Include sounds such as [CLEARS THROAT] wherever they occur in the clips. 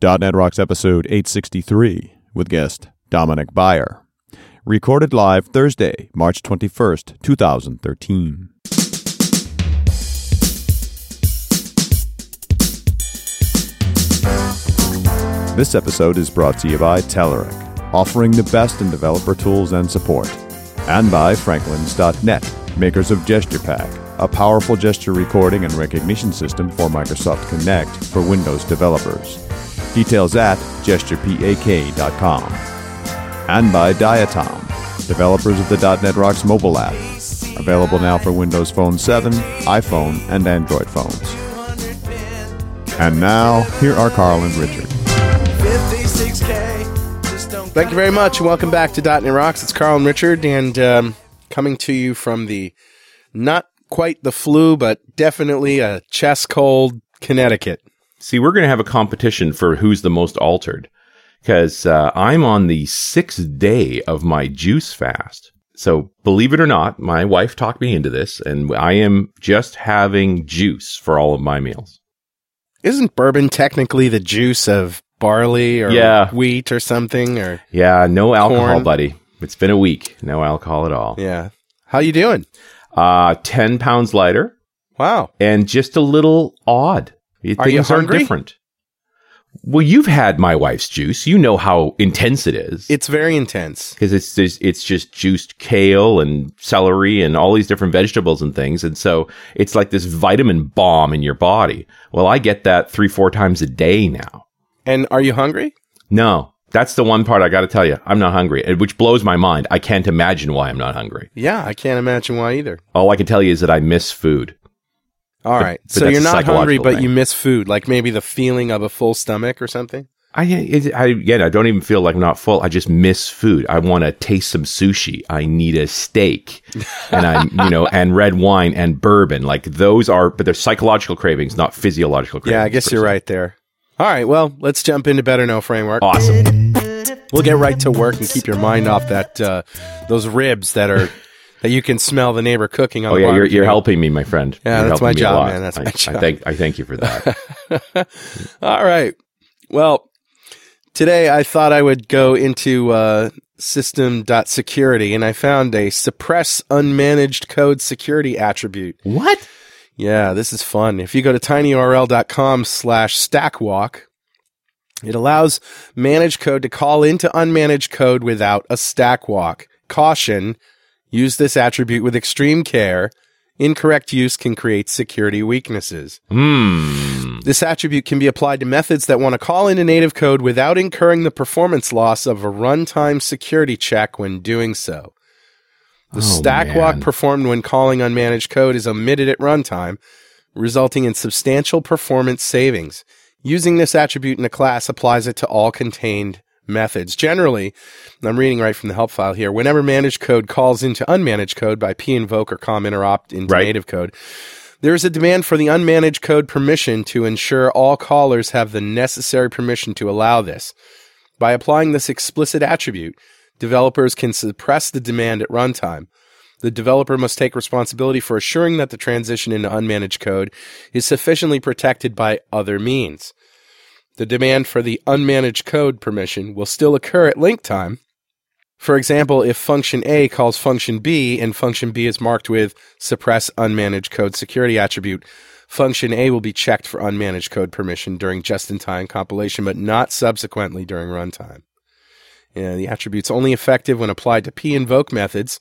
.NET Rocks episode 863 with guest Dominick Baier. Recorded live Thursday, March 21st, 2013. This episode is brought to you by Telerik, offering the best in developer tools and support, and by Franklins.net, makers of GesturePak, a powerful gesture recording and recognition system for Microsoft Kinect for Windows developers. Details at gesturepak.com. And by Diatom, developers of the .NET Rocks mobile app, available now for Windows Phone 7, iPhone, and Android phones. And now, here are Carl and Richard. Thank you very much, and welcome back to .NET Rocks. It's Carl and Richard, and um, coming to you from the not quite the flu, but definitely a chest cold, Connecticut. See, we're going to have a competition for who's the most altered because uh, I'm on the sixth day of my juice fast. So believe it or not, my wife talked me into this, and I am just having juice for all of my meals. Isn't bourbon technically the juice of barley or Yeah. wheat or something? Or Yeah, no alcohol, Corn. buddy. It's been a week. No alcohol at all. yeah, how you doing? Uh, 10 pounds lighter Wow. and just a little odd. Things Are you hungry? different. Well, you've had my wife's juice. You know how intense it is. It's very intense. because it's just, it's just juiced kale and celery and all these different vegetables and things, and so it's like this vitamin bomb in your body. Well, I get that three four times a day now. And are you hungry? No, that's the one part I got to tell you. I'm not hungry, which blows my mind. I can't imagine why I'm not hungry. Yeah, I can't imagine why either. All I can tell you is that I miss food. All right. but So you're not hungry, but thing. you miss food, like maybe the feeling of a full stomach or something. I, it, I again, I don't even feel like I'm not full. I just miss food. I want to taste some sushi. I need a steak, [LAUGHS] and I, you know, and red wine and bourbon. Like those are, but they're psychological cravings, not physiological cravings. Yeah, I guess you're right there. All right. Well, let's jump into Better Know Framework. Awesome. We'll get right to work and keep your mind off that uh, those ribs that are that you can smell the neighbor cooking on. Oh yeah, you're, you're helping me, my friend. Yeah, You're that's my job, man. That's I, my I thank I thank you for that. [LAUGHS] All right. Well, today I thought I would go into uh, system.security and I found a suppress unmanaged code security attribute. what? Yeah, this is fun. If you go to tinyurl.com slash stackwalk, it allows managed code to call into unmanaged code without a stack walk. Caution, use this attribute with extreme care. Incorrect use can create security weaknesses. Hmm. This attribute can be applied to methods that want to call into native code without incurring the performance loss of a runtime security check when doing so. The Oh, stack man. walk performed when calling unmanaged code is omitted at runtime, resulting in substantial performance savings. Using this attribute in a class applies it to all contained methods. Generally, I'm reading right from the help file here, whenever managed code calls into unmanaged code by pinvoke or com interop into Right. native code, there is a demand for the unmanaged code permission to ensure all callers have the necessary permission to allow this. By applying this explicit attribute, developers can suppress the demand at runtime. The developer must take responsibility for assuring that the transition into unmanaged code is sufficiently protected by other means. The demand for the unmanaged code permission will still occur at link time. For example, if function A calls function B and function B is marked with suppress unmanaged code security attribute, function A will be checked for unmanaged code permission during just in time compilation, but not subsequently during runtime. Yeah, the attribute's only effective when applied to pinvoke methods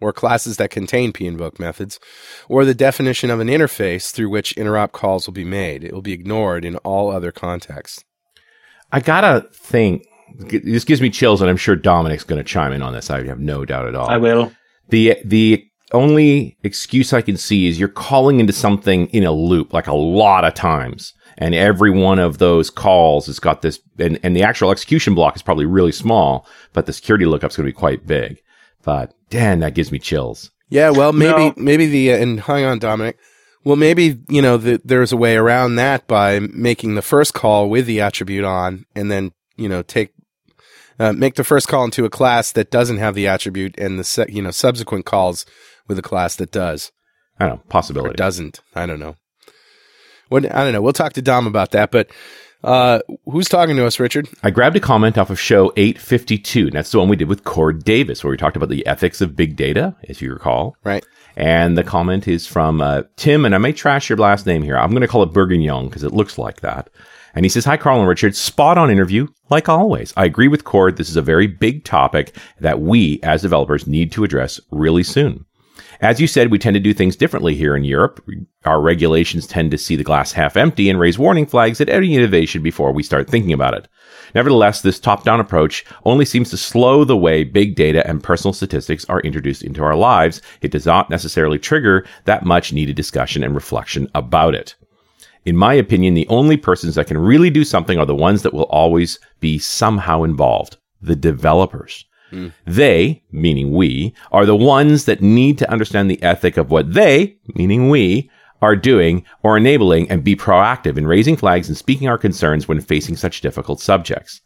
or classes that contain pinvoke methods, or the definition of an interface through which interop calls will be made. It will be ignored in all other contexts. I gotta think. This gives me chills, and I'm sure Dominick's going to chime in on this. I have no doubt at all. I will. the the only excuse I can see is you're calling into something in a loop, like a lot of times. And every one of those calls has got this, and, and the actual execution block is probably really small, but the security lookup is going to be quite big. But damn, that gives me chills. Yeah, well, maybe No. maybe the uh, and hang on, Dominick. Well, maybe you know the, there's a way around that by making the first call with the attribute on, and then you know take uh, make the first call into a class that doesn't have the attribute, and the se- you know subsequent calls with a class that does I don't know, or possibility. doesn't. I don't know. What I don't know. We'll talk to Dom about that, but Uh, who's talking to us, Richard? I grabbed a comment off of show 852. And that's the one we did with Kord Davis, where we talked about the ethics of big data, as you recall. Right. And the comment is from uh, Tim, and I may trash your last name here. I'm going to call it Bourguignon because it looks like that. And he says, Hi, Carl and Richard. Spot on interview, like always. I agree with Kord. This is a very big topic that we, as developers, need to address really soon. As you said, we tend to do things differently here in Europe. Our regulations tend to see the glass half empty and raise warning flags at any innovation before we start thinking about it. Nevertheless, this top down approach only seems to slow the way big data and personal statistics are introduced into our lives. It does not necessarily trigger that much needed discussion and reflection about it. In my opinion, the only persons that can really do something are the ones that will always be somehow involved the developers. They, meaning we, are the ones that need to understand the ethic of what they, meaning we, are doing or enabling and be proactive in raising flags and speaking our concerns when facing such difficult subjects.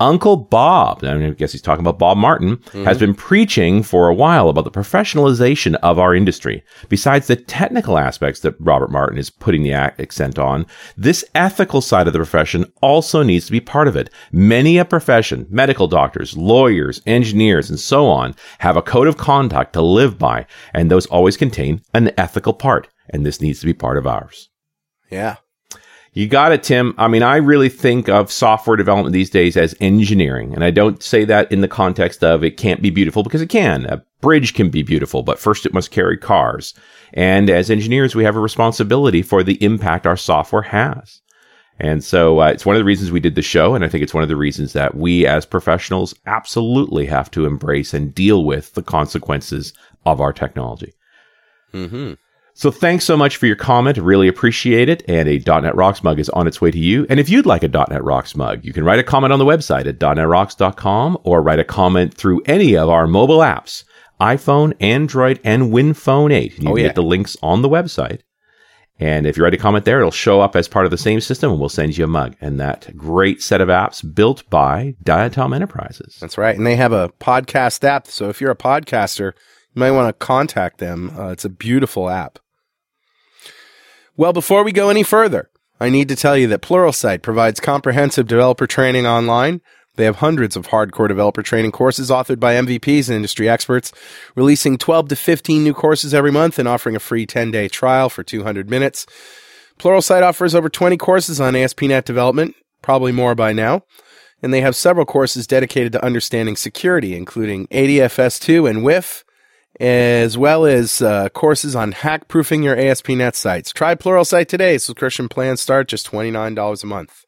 Uncle Bob, I guess he's talking about Bob Martin, mm-hmm. has been preaching for a while about the professionalization of our industry. Besides the technical aspects that Robert Martin is putting the accent on, this ethical side of the profession also needs to be part of it. Many a profession, medical doctors, lawyers, engineers, and so on, have a code of conduct to live by, and those always contain an ethical part, and this needs to be part of ours. Yeah. You got it, Tim. I mean, I really think of software development these days as engineering. And I don't say that in the context of it can't be beautiful because it can. A bridge can be beautiful, but first it must carry cars. And as engineers, we have a responsibility for the impact our software has. And so uh, it's one of the reasons we did the show. And I think it's one of the reasons that we as professionals absolutely have to embrace and deal with the consequences of our technology. Mm-hmm. So thanks so much for your comment. Really appreciate it. And a .NET Rocks mug is on its way to you. And if you'd like a .NET Rocks mug, you can write a comment on the website at .NETRocks.com or write a comment through any of our mobile apps, iPhone, Android, and WinPhone 8. You oh, can yeah. get the links on the website. And if you write a comment there, it'll show up as part of the same system and we'll send you a mug. And that great set of apps built by Diatom Enterprises. That's right. And they have a podcast app. So if you're a podcaster, you might want to contact them. Uh, it's a beautiful app. Well, before we go any further, I need to tell you that Pluralsight provides comprehensive developer training online. They have hundreds of hardcore developer training courses authored by MVPs and industry experts, releasing 12 to 15 new courses every month and offering a free 10 day trial for 200 minutes. Pluralsight offers over 20 courses on ASP.NET development, probably more by now, and they have several courses dedicated to understanding security, including ADFS2 and WIF, as well as uh, courses on hack proofing your ASP.NET sites. Try Pluralsight today. Subscription plans start just $29 a month.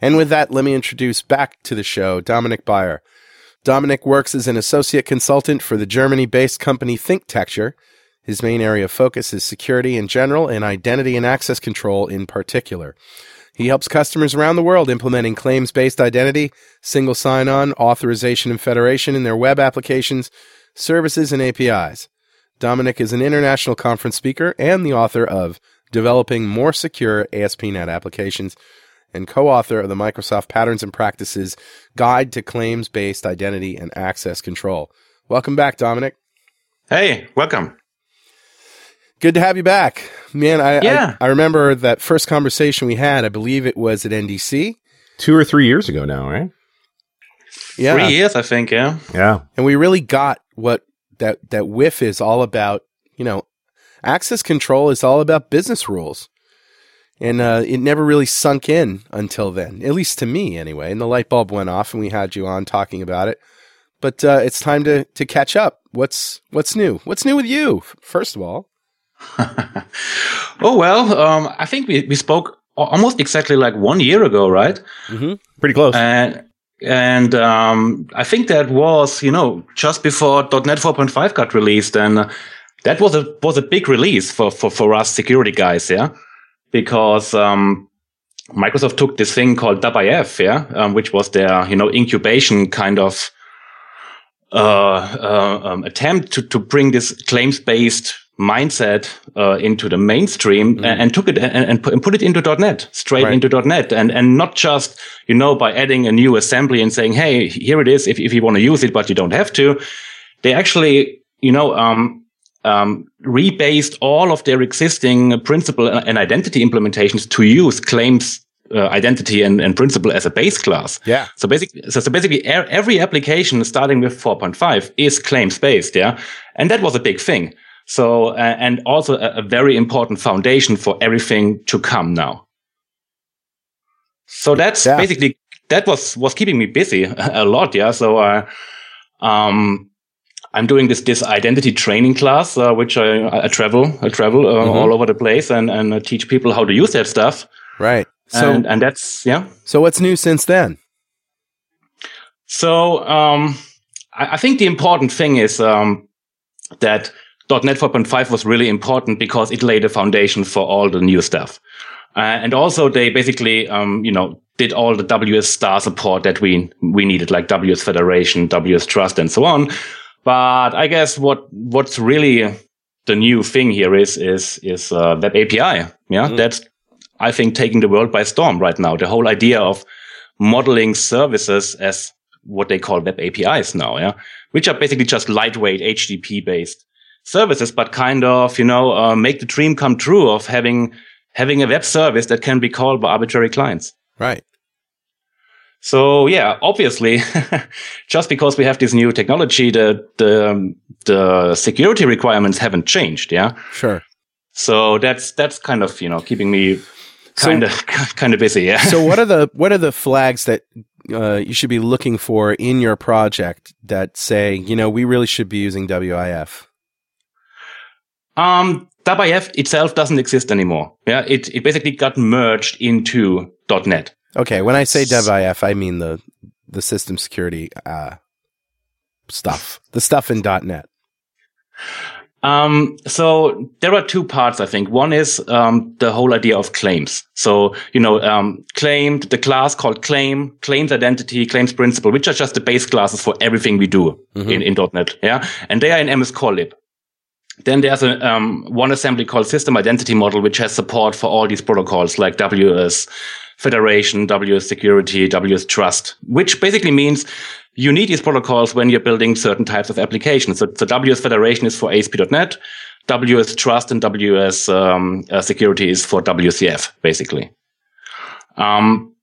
And with that, let me introduce back to the show Dominick Baier. Dominic works as an associate consultant for the Germany based company Thinktecture. His main area of focus is security in general and identity and access control in particular. He helps customers around the world implementing claims based identity, single sign on, authorization, and federation in their web applications services, and APIs. Dominick is an international conference speaker and the author of Developing More Secure ASP.NET Applications and co author of the Microsoft Patterns and Practices Guide to Claims Based Identity and Access Control. Welcome back, Dominick. Hey, welcome. Good to have you back. Man, I, yeah. I, I remember that first conversation we had, I believe it was at NDC. Two or three years ago now, right? Yeah. Three years, I think, yeah. Yeah. And we really got what that that WIF is all about. You know, access control is all about business rules, and uh, it never really sunk in until then. At least to me, anyway. And the light bulb went off, and we had you on talking about it. But uh, it's time to to catch up. What's what's new? What's new with you? First of all. [LAUGHS] oh well, um, I think we we spoke almost exactly like one year ago, right? Mm-hmm. Pretty close. And and um, I think that was, you know, just before .NET 4.5 got released, and that was a was a big release for for for us security guys, yeah, because um, Microsoft took this thing called WIF, yeah, um, which was their you know incubation kind of uh, uh, um, attempt to to bring this claims based mindset uh, into the mainstream mm. and, and, took it and, and, put, and, put, it into .NET, straight right. into .NET, and and not just you know by adding a new assembly and saying, hey, here it is, if if you want to use it, but you don't have to. They actually, you know, um, um, rebased all of their existing principal and identity implementations to use claims uh, identity and, and principal as a base class. Yeah. So basically, so, so basically every application starting with 4.5 is claims based. Yeah. And that was a big thing. So, uh, and also a, a very important foundation for everything to come now. So that's yeah. basically, that was, was keeping me busy [LAUGHS] a lot. Yeah. So, uh, um, I'm doing this this identity training class, uh, which I, I travel I travel uh, mm-hmm. all over the place and and uh, teach people how to use that stuff. Right. So and, and that's yeah. So what's new since then? So um, I, I, think the important thing is um, that .NET 4.5 was really important because it laid a foundation for all the new stuff. Uh, and also they basically, um, you know, did all the WS star support that we, we needed, like WS Federation, WS Trust, and so on. But I guess what what's really the new thing here is is is uh, Web API. Yeah, mm. that's I think taking the world by storm right now. The whole idea of modeling services as what they call Web APIs now. Yeah, which are basically just lightweight HTTP based services, but kind of you know uh, make the dream come true of having having a web service that can be called by arbitrary clients. Right. So yeah, obviously, [LAUGHS] just because we have this new technology, the the the security requirements haven't changed. Yeah, sure. So that's that's kind of you know keeping me kind of [LAUGHS] kind of busy. Yeah. so [LAUGHS] what are the what are the flags that uh, you should be looking for in your project that say you know we really should be using WIF? Um, WIF itself doesn't exist anymore. Yeah, it it basically got merged into .NET. Okay, when I say WIF, I mean the the system security uh, stuff, the stuff in .NET. Um, so there are two parts, I think. One is um, the whole idea of claims. So you know, um, claimed the class called claim, claims identity, claims principal, which are just the base classes for everything we do mm-hmm. in, in .NET. Yeah, and they are in MS Core lib. Then there's a um, one assembly called system identity model, which has support for all these protocols like WS Federation, WS Security, WS Trust, which basically means you need these protocols when you're building certain types of applications. So, so WS Federation is for ASP.NET, WS Trust and WS um, uh, Security is for WCF, basically. Um,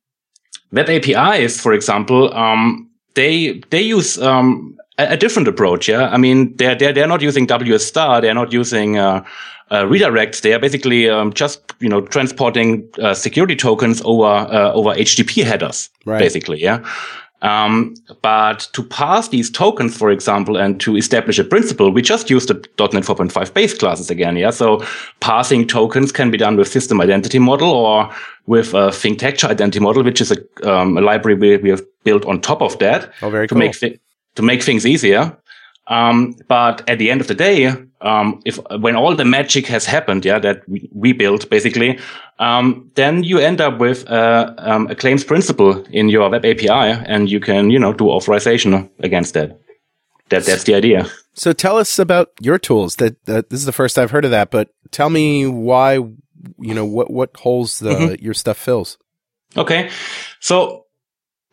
Web APIs, for example, um, they they use um, a, a, different approach. Yeah, I mean they're they're they're not using WS Star, they're not using uh, uh, redirects. They are basically um, just you know transporting uh, security tokens over uh, over HTTP headers, right. basically. Yeah. Um, but to pass these tokens, for example, and to establish a principal, we just use the .NET 4.5 base classes again. Yeah. So passing tokens can be done with system identity model or with a Thinktecture identity model, which is a, um, a library we, we, have built on top of that oh, very to cool. make to make things easier. Um, but at the end of the day, um, if when all the magic has happened, yeah, that we, we built basically, um, then you end up with uh, um, a claims principal in your web API, and you can you know do authorization against that. That that's the idea. So tell us about your tools. That, that this is the first I've heard of that, but tell me why you know what what holes the mm-hmm. your stuff fills. Okay, so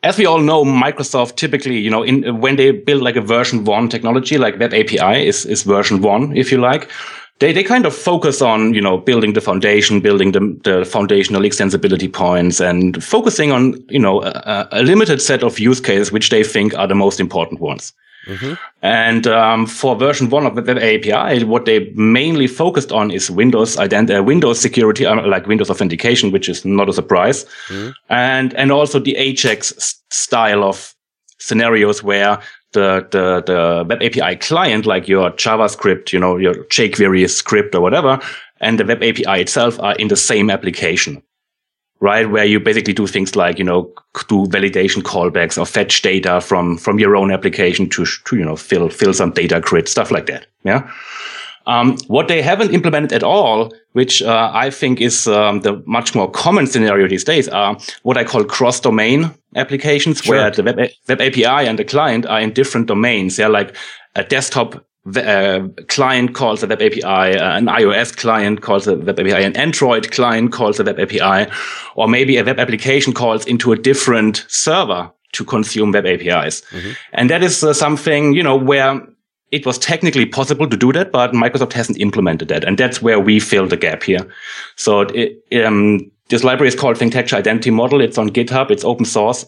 as we all know, Microsoft typically, you know, in when they build like a version one technology, like Web API is, is version one, if you like. They, they kind of focus on, you know, building the foundation, building the, the foundational extensibility points and focusing on, you know, a, a limited set of use cases, which they think are the most important ones. Mm-hmm. And um, for version one of the Web API, what they mainly focused on is Windows ident- uh, Windows security, uh, like Windows authentication, which is not a surprise, mm-hmm. and and also the Ajax style of scenarios where the, the the Web API client, like your JavaScript, you know, your jQuery script or whatever, and the Web API itself are in the same application right? Where you basically do things like, you know, do validation callbacks or fetch data from, from your own application to, to, you know, fill, fill some data grid, stuff like that. Yeah. Um, what they haven't implemented at all, which uh, I think is um, the much more common scenario these days, are what I call cross-domain applications, sure. where the web, web API and the client are in different domains. They're like a desktop uh, client calls a web API, uh, an iOS client calls a web API, an Android client calls a web API, or maybe a web application calls into a different server to consume web APIs. Mm-hmm. And that is uh, something, you know, where it was technically possible to do that, but Microsoft hasn't implemented that. And that's where we fill the gap here. So it, um, this library is called Thinktecture Identity Model. It's on GitHub. It's open source.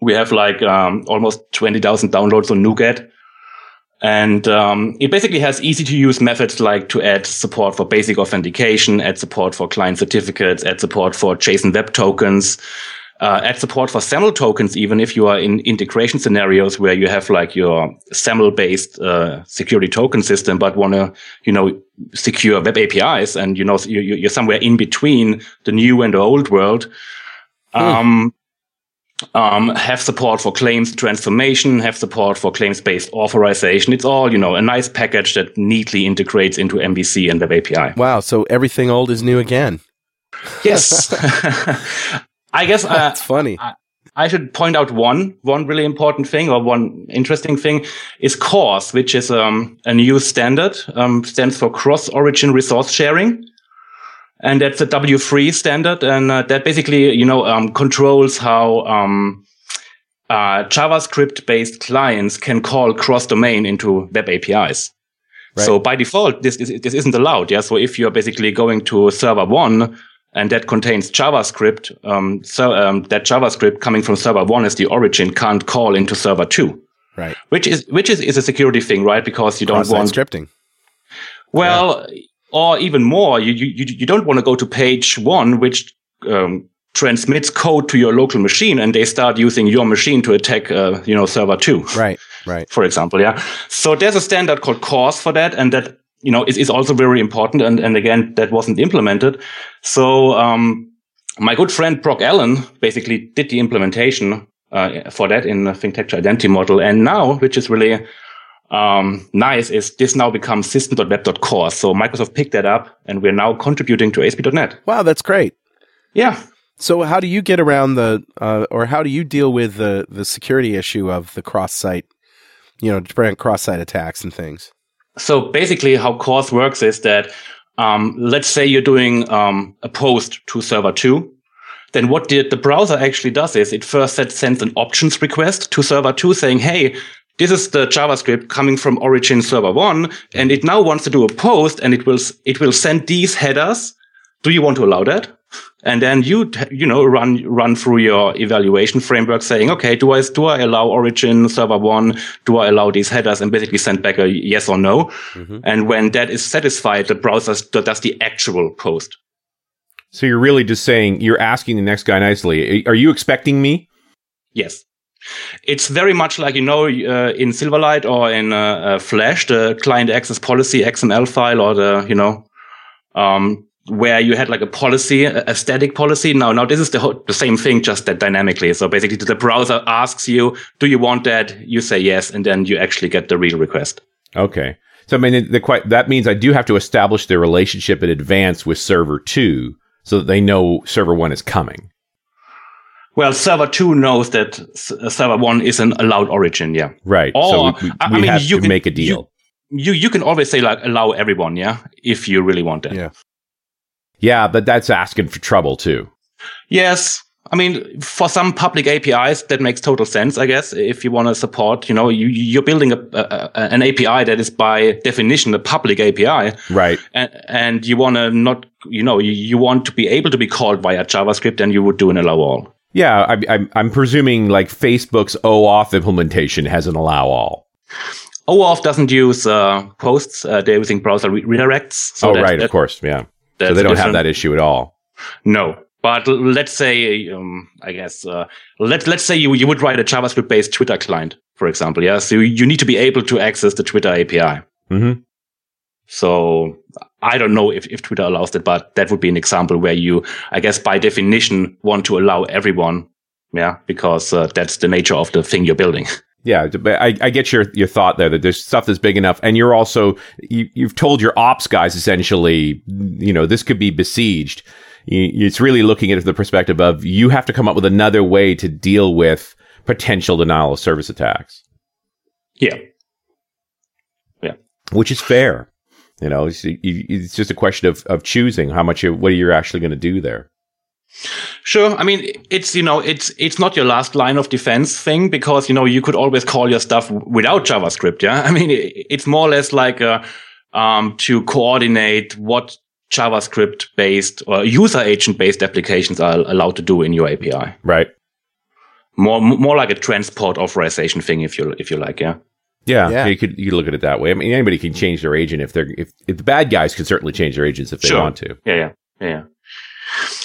We have like um, almost 20,000 downloads on NuGet. And um, it basically has easy to use methods like to add support for basic authentication, add support for client certificates, add support for JSON web tokens, uh, add support for SAML tokens, even if you are in integration scenarios where you have like your SAML based uh, security token system, but want to, you know, secure web APIs and, you know, you're somewhere in between the new and the old world. Hmm. Um, um, have support for claims transformation, have support for claims based authorization. It's all, you know, a nice package that neatly integrates into MVC and Web API. Wow. So everything old is new again. Yes. [LAUGHS] [LAUGHS] I guess uh, that's funny. I, I, should point out one, one really important thing or one interesting thing is CORS, which is, um, a new standard, um, stands for cross origin resource sharing and that's a W3 standard, and uh, that basically, you know, um, controls how um, uh, JavaScript-based clients can call cross-domain into web APIs. Right. So by default, this is, this isn't allowed. Yeah. So if you're basically going to server one and that contains JavaScript, um, so um, that JavaScript coming from server one as the origin can't call into server two. Right. Which is which is, is a security thing, right? Because you don't want scripting. Well, yeah or even more, you, you, you don't want to go to page one, which um, transmits code to your local machine and they start using your machine to attack, uh, you know, server two. Right, right. For example, yeah. So there's a standard called CORS for that. And that, you know, is, is also very important. And, and again, that wasn't implemented. So, um, my good friend Brock Allen basically did the implementation uh, for that in the Thinktecture identity model. And now, which is really um, nice is this now becomes system.web.core. So Microsoft picked that up and we're now contributing to ASP.NET. Wow, that's great. Yeah. So how do you get around the, uh, or how do you deal with the, the security issue of the cross-site, you know, prevent cross-site attacks and things? So basically how CORS works is that, um, let's say you're doing, um, a post to server two. Then what the, the browser actually does is it first sends an options request to server two saying, Hey, this is the JavaScript coming from origin server one, and it now wants to do a post and it will, it will send these headers. Do you want to allow that? And then you, you know, run, run through your evaluation framework saying, okay, do I, do I allow origin server one? Do I allow these headers and basically send back a yes or no? Mm-hmm. And when that is satisfied, the browser does the actual post. So you're really just saying, you're asking the next guy nicely, are you expecting me? Yes. It's very much like, you know, uh, in Silverlight or in uh, uh, Flash, the client access policy XML file or the, you know, um, where you had like a policy, a static policy. Now, now this is the, whole, the same thing, just that dynamically. So basically the browser asks you, do you want that? You say yes. And then you actually get the real request. Okay. So I mean, the, quite, that means I do have to establish the relationship in advance with server two so that they know server one is coming. Well, server two knows that uh, server one is an allowed origin, yeah. Right. Or, so we, we, I mean, have you to can, make a deal. You, you, you can always say like allow everyone, yeah, if you really want that. Yeah. Yeah, but that's asking for trouble too. Yes. I mean, for some public APIs, that makes total sense, I guess. If you want to support, you know, you, you're building a, a, an API that is by definition a public API. Right. And, and you want to not, you know, you, you want to be able to be called via JavaScript and you would do an allow all. Yeah, I, I, I'm presuming like Facebook's OAuth implementation has an allow all. OAuth doesn't use uh, posts; uh, they're using browser re- redirects. So oh, that, right, that, of course, yeah. So they don't have that issue at all. No, but let's say, um, I guess, uh, let let's say you you would write a JavaScript based Twitter client, for example. Yeah, so you need to be able to access the Twitter API. Mm-hmm. So I don't know if, if Twitter allows that, but that would be an example where you, I guess, by definition, want to allow everyone. Yeah, because uh, that's the nature of the thing you're building. [LAUGHS] Yeah, I, I get your your thought there that there's stuff that's big enough, and you're also you, you've told your ops guys essentially, you know, this could be besieged. It's really looking at the perspective of you have to come up with another way to deal with potential denial of service attacks. Yeah, yeah, which is fair. You know, it's, it's just a question of, of choosing how much, you, what you're actually going to do there. Sure. I mean, it's, you know, it's, it's not your last line of defense thing because, you know, you could always call your stuff without JavaScript. Yeah. [LAUGHS] I mean, it's more or less like, a, um, to coordinate what JavaScript based or user agent based applications are allowed to do in your API. Right. More more like a transport authorization thing, if you if you like, yeah. Yeah, Yeah. you could you could look at it that way. I mean, anybody can change their agent if they're if, if the bad guys can certainly change their agents if they Sure. want to. Yeah, yeah, yeah, yeah.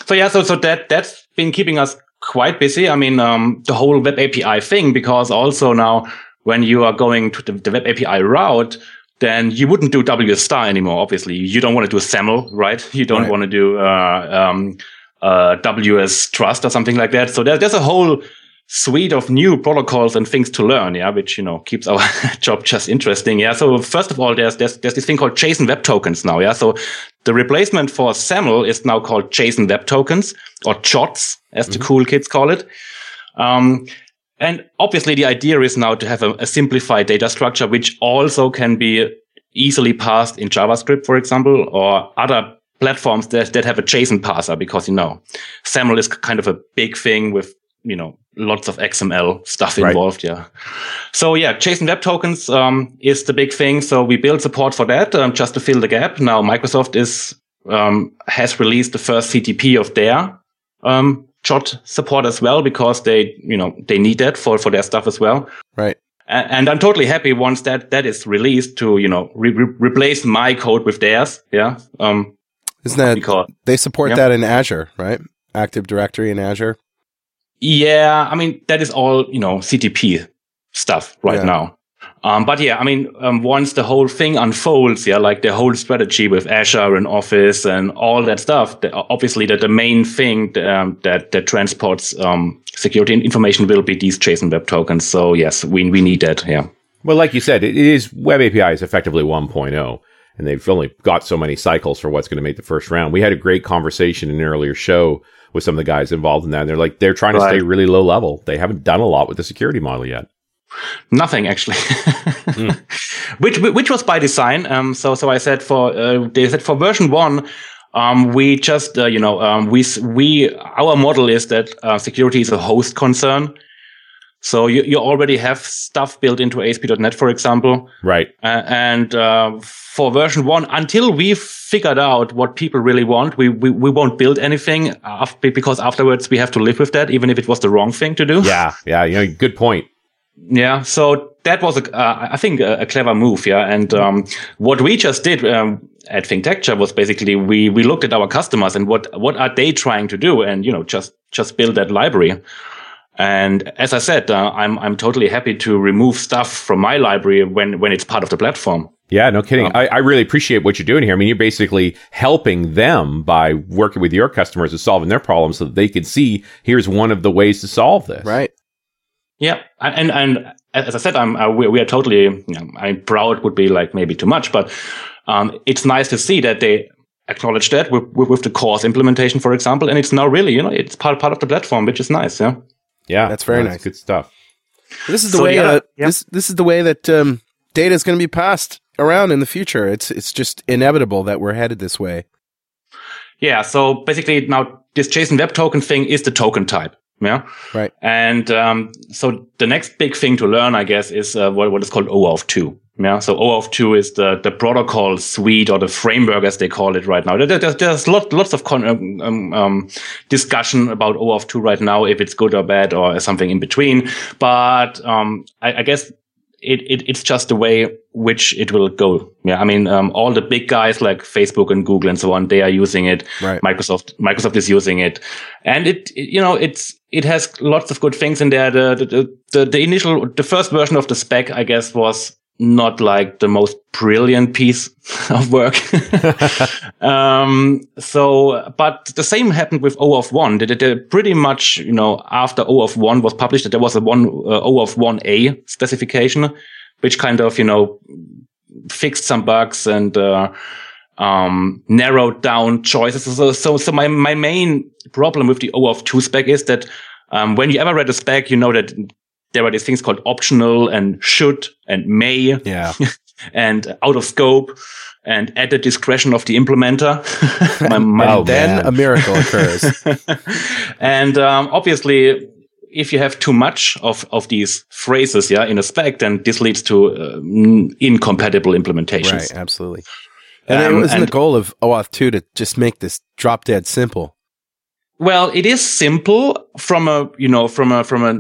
So yeah, so so that that's been keeping us quite busy. I mean, um, the whole web API thing, because also now when you are going to the, the web API route, then you wouldn't do WS star anymore. Obviously, you don't want to do SAML, right? You don't Right. want to do uh, um, uh, WS trust or something like that. So there, there's a whole suite of new protocols and things to learn, yeah, which you know keeps our [LAUGHS] job just interesting, yeah. So first of all, there's there's there's this thing called JSON Web Tokens now, yeah. So the replacement for SAML is now called JSON Web Tokens or JOTs, as the cool kids call it. Um, and obviously, the idea is now to have a, a simplified data structure, which also can be easily passed in JavaScript, for example, or other platforms that, that have a JSON parser because, you know, SAML is kind of a big thing with, you know, lots of XML stuff Right. involved. Yeah. So yeah, JSON Web Tokens, um, is the big thing. So we build support for that, um, just to fill the gap. Now Microsoft is, um, has released the first CTP of their, um, JOT support as well because they, you know, they need that for, for their stuff as well. Right. And I'm totally happy once that that is released to you know re- re- replace my code with theirs. Yeah. Um. Isn't that Because they support Yeah. that in Azure, right? Active Directory in Azure. Yeah, I mean that is all you know CTP stuff right Yeah. now. Um. But yeah, I mean, um, once the whole thing unfolds, yeah, like the whole strategy with Azure and Office and all that stuff, the, obviously that the main thing um, that that transports um security information will be these JSON Web Tokens. So yes, we we need that. Yeah. Well, like you said, it is Web API is effectively 1.0, and they've only got so many cycles for what's going to make the first round. We had a great conversation in an earlier show with some of the guys involved in that. And they're like, they're trying to Right. stay really low level. They haven't done a lot with the security model yet. Nothing actually, [LAUGHS] which which was by design. Um, so so I said for uh, they said for version one, um, we just uh, you know um, we s- we our model is that uh, security is a host concern. So you, you already have stuff built into ASP.NET, for example, Right. uh, and uh, for version one, until we've figured out what people really want, we we, we won't build anything af- because afterwards we have to live with that, even if it was the wrong thing to do. Yeah. Yeah. You know, good point. Yeah, so that was a, uh, I think a, a clever move. Yeah, and um, what we just did um, at ThinkTecture was basically we we looked at our customers and what what are they trying to do, and you know just just build that library. And as I said, uh, I'm I'm totally happy to remove stuff from my library when when it's part of the platform. Yeah, no kidding. I, I really appreciate what you're doing here. I mean, you're basically helping them by working with your customers and solving their problems so that they can see here's one of the ways to solve this. Right. Yeah, and and as I said, I'm uh, we, we are totally. You know, I'm proud would be like maybe too much, but um, it's nice to see that they acknowledge that with, with, with the CORS implementation, for example, and it's now really you know it's part part of the platform, which is nice. Yeah. Yeah. That's very nice. Good stuff. This is the So, way. yeah, uh, yeah. This this is the way that um, data is going to be passed around in the future. It's it's just inevitable that we're headed this way. Yeah. So basically, now this JSON Web Token thing is the token type. Yeah. Right. And um, so the next big thing to learn, I guess, is uh, what, what is called OAuth 2. Yeah. So OAuth 2 is the, the protocol suite or the framework, as they call it right now. There, there's there's lot, lots of con- um, um, um, discussion about OAuth 2 right now, if it's good or bad or something in between. But um, I, I guess it, it it's just the way which it will go. Yeah, I mean, um, all the big guys like Facebook and Google and so on, they are using it. Right. Microsoft Microsoft is using it, and it, it you know it's it has lots of good things in there. The the the, the initial the first version of the spec, I guess, was not like the most brilliant piece [LAUGHS] of work. [LAUGHS] um, so, but the same happened with OAuth 1. They, they, they pretty much, you know, after OAuth 1 was published, that there was a one, uh, OAuth 1A specification, which kind of, you know, fixed some bugs and, uh, um, narrowed down choices. So, so, so my, my main problem with the OAuth 2 spec is that, um, when you ever read a spec, you know that there are these things called optional and should and may Yeah. [LAUGHS] and out of scope and at the discretion of the implementer. [LAUGHS] My- my- Oh, then man. a miracle occurs. [LAUGHS] and um, obviously, if you have too much of, of these phrases, yeah, in a spec, then this leads to uh, incompatible implementations. right. Absolutely. And it Um, wasn't and- the goal of OAuth 2 to just make this drop dead simple. Well, it is simple from a, you know, from a, from a,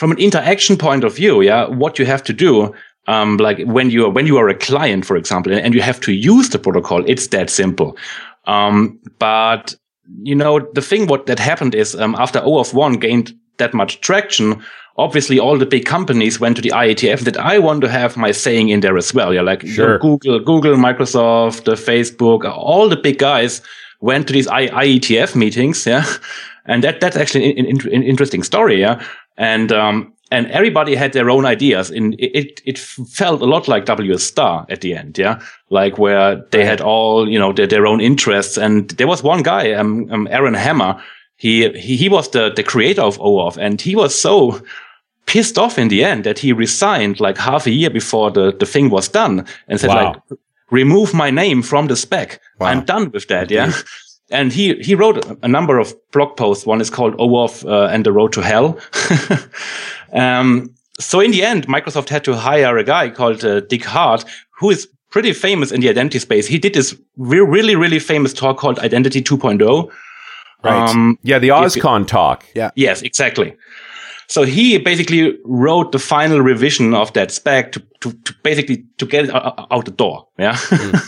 from an interaction point of view. Yeah. What you have to do, um, like when you are, when you are a client, for example, and you have to use the protocol, it's that simple. Um, but you know, the thing what that happened is, um, after OAuth 1 gained that much traction, obviously all the big companies went to the IETF that I want to have my saying in there as well. Yeah. Like Sure. Google, Google, Microsoft, Facebook, all the big guys went to these I- IETF meetings, yeah, [LAUGHS] and that that's actually an, an, an interesting story, yeah, and um and everybody had their own ideas, and it it, it felt a lot like WS Star at the end, yeah, like where they had all you know their, their own interests, and there was one guy, um, um Eran Hammer, he he he was the the creator of OAuth, and he was so pissed off in the end that he resigned like half a year before the the thing was done, and said Wow. like remove my name from the spec. Wow. I'm done with that. Yeah. [LAUGHS] And he, he wrote a- a number of blog posts. One is called OAuth uh, and the Road to Hell. [LAUGHS] um, so in the end, Microsoft had to hire a guy called uh, Dick Hardt, who is pretty famous in the identity space. He did this re- really, really famous talk called Identity 2.0. Right. Um, Yeah, the OSCON talk. Yeah. Yes, exactly. So he basically wrote the final revision of that spec to, to, to basically to get it o- o- out the door. Yeah. [LAUGHS]